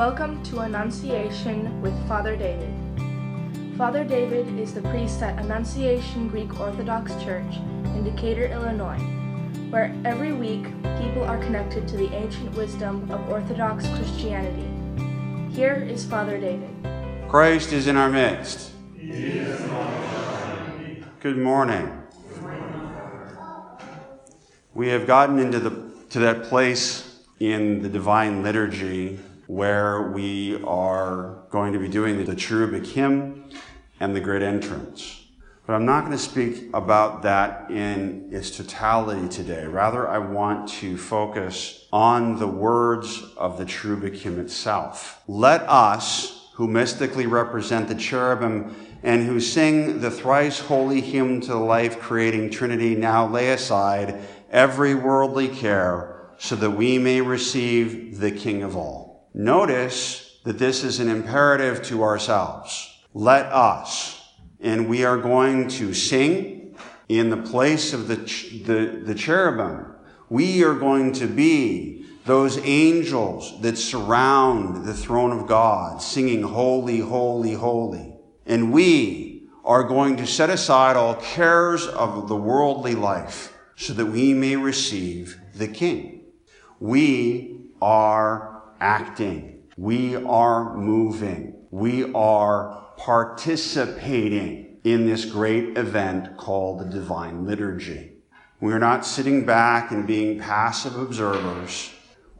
Welcome to Annunciation with Father David. Father David is the priest at Annunciation Greek Orthodox Church in Decatur, Illinois, where every week people are connected to the ancient wisdom of Orthodox Christianity. Here is Father David. Christ is in our midst. Good morning. We have gotten into the to that place in the divine liturgy where we are going to be doing the cherubic hymn and the great entrance. But I'm not going to speak about that in its totality today. Rather, I want to focus on the words of the cherubic hymn itself. Let us, who mystically represent the cherubim and who sing the thrice holy hymn to the life creating Trinity, now lay aside every worldly care so that we may receive the King of all. Notice that this is an imperative to ourselves. Let us. And we are going to sing in the place of the, the, the cherubim. We are going to be those angels that surround the throne of God, singing, Holy, Holy, Holy. And we are going to set aside all cares of the worldly life so that we may receive the King. We are acting. We are moving. We are participating in this great event called the Divine Liturgy. We are not sitting back and being passive observers.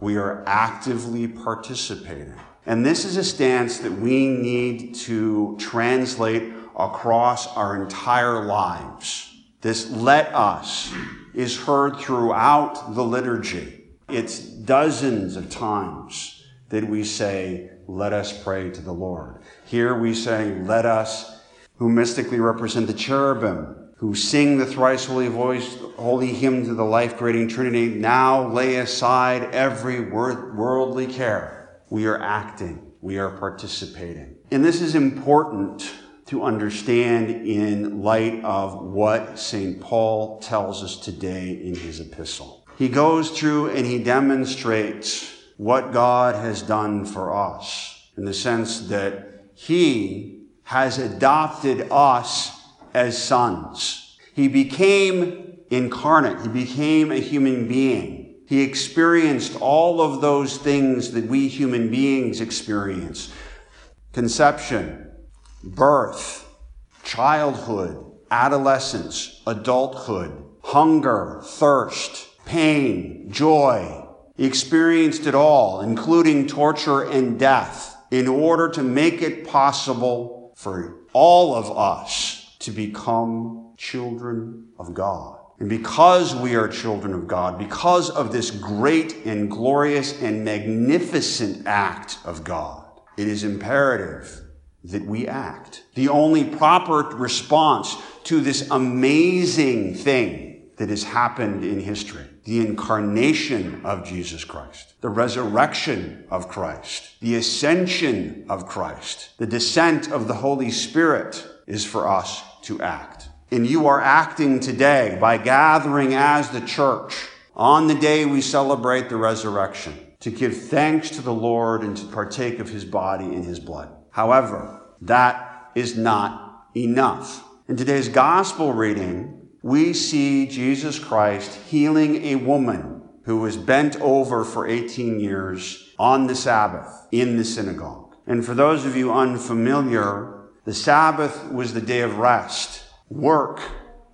We are actively participating. And this is a stance that we need to translate across our entire lives. This let us is heard throughout the liturgy. It's dozens of times that we say, let us pray to the Lord. Here we say, let us, who mystically represent the cherubim, who sing the thrice holy voice, holy hymn to the life creating Trinity, now lay aside every worldly care. We are acting. We are participating. And this is important to understand in light of what St. Paul tells us today in his epistle he goes through and he demonstrates what God has done for us in the sense that he has adopted us as sons. He became incarnate. He became a human being. He experienced all of those things that we human beings experience. Conception, birth, childhood, adolescence, adulthood, hunger, thirst, pain, joy. He experienced it all, including torture and death, in order to make it possible for all of us to become children of God. And because we are children of God, because of this great and glorious and magnificent act of God, it is imperative that we act. The only proper response to this amazing thing that has happened in history. The incarnation of Jesus Christ, the resurrection of Christ, the ascension of Christ, the descent of the Holy Spirit is for us to act. And you are acting today by gathering as the church on the day we celebrate the resurrection to give thanks to the Lord and to partake of his body and his blood. However, that is not enough. In today's gospel reading, we see Jesus Christ healing a woman who was bent over for 18 years on the Sabbath in the synagogue. And for those of you unfamiliar, the Sabbath was the day of rest. Work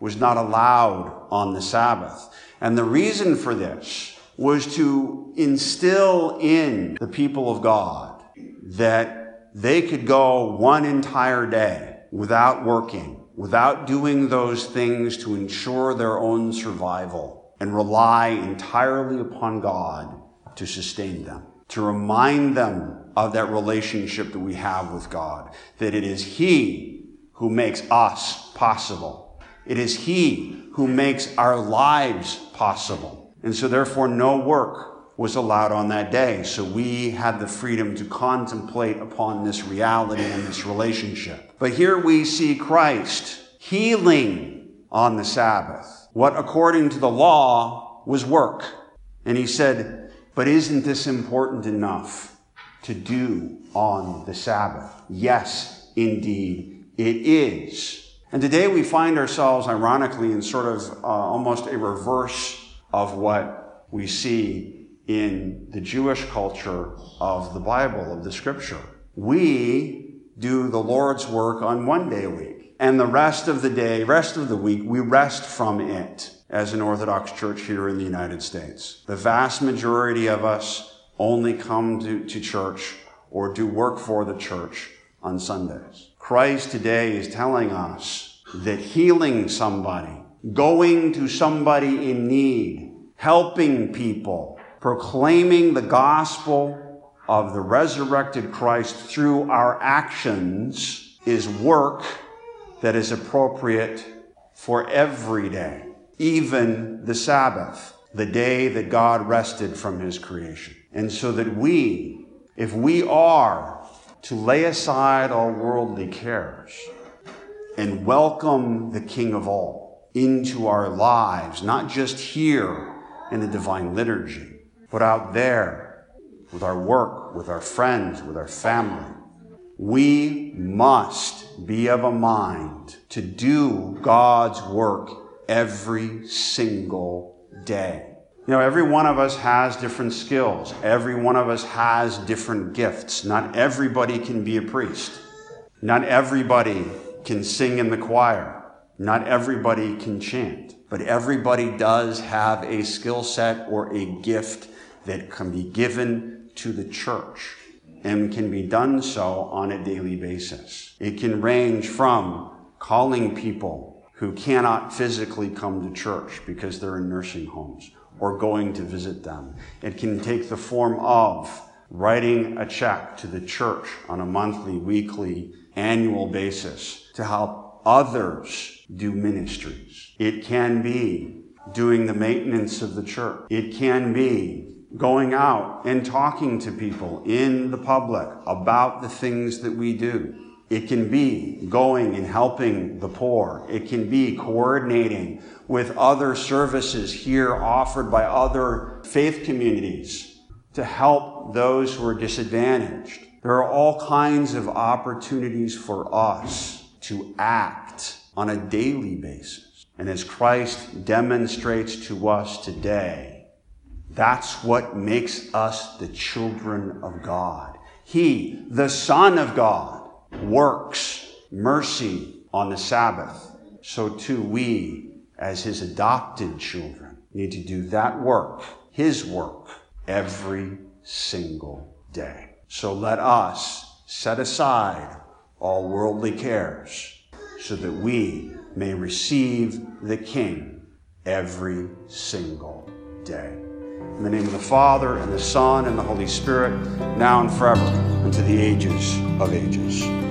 was not allowed on the Sabbath. And the reason for this was to instill in the people of God that they could go one entire day without working without doing those things to ensure their own survival and rely entirely upon God to sustain them, to remind them of that relationship that we have with God, that it is He who makes us possible. It is He who makes our lives possible. And so therefore no work was allowed on that day. So we had the freedom to contemplate upon this reality and this relationship. But here we see Christ healing on the Sabbath. What according to the law was work. And he said, but isn't this important enough to do on the Sabbath. Yes, indeed, it is. And today we find ourselves, ironically, in sort of uh, almost a reverse of what we see in the Jewish culture of the Bible, of the scripture. We do the Lord's work on one day a week. And the rest of the day, rest of the week, we rest from it as an Orthodox church here in the United States. The vast majority of us only come to, to church or do work for the church on Sundays. Christ today is telling us that healing somebody, going to somebody in need, helping people, proclaiming the gospel of the resurrected Christ through our actions is work that is appropriate for every day even the Sabbath, the day that God rested from his creation. And so that we, if we are to lay aside all worldly cares and welcome the King of all into our lives, not just here in the divine liturgy, but out there with our work, with our friends, with our family, we must be of a mind to do God's work every single day. You know, every one of us has different skills. Every one of us has different gifts. Not everybody can be a priest. Not everybody can sing in the choir. Not everybody can chant. But everybody does have a skill set or a gift that can be given to the church and can be done so on a daily basis. It can range from calling people who cannot physically come to church because they're in nursing homes or going to visit them. It can take the form of writing a check to the church on a monthly, weekly, annual basis to help others do ministries. It can be doing the maintenance of the church. It can be going out and talking to people in the public about the things that we do. It can be going and helping the poor. It can be coordinating with other services here offered by other faith communities to help those who are disadvantaged. There are all kinds of opportunities for us to act on a daily basis. And as Christ demonstrates to us today, that's what makes us the children of God. He, the Son of God, works mercy on the Sabbath, so too we, as his adopted children, need to do that work, his work, every single day. So let us set aside all worldly cares so that we may receive the King every single day. In the name of the Father, and the Son, and the Holy Spirit, now and forever, unto the ages of ages.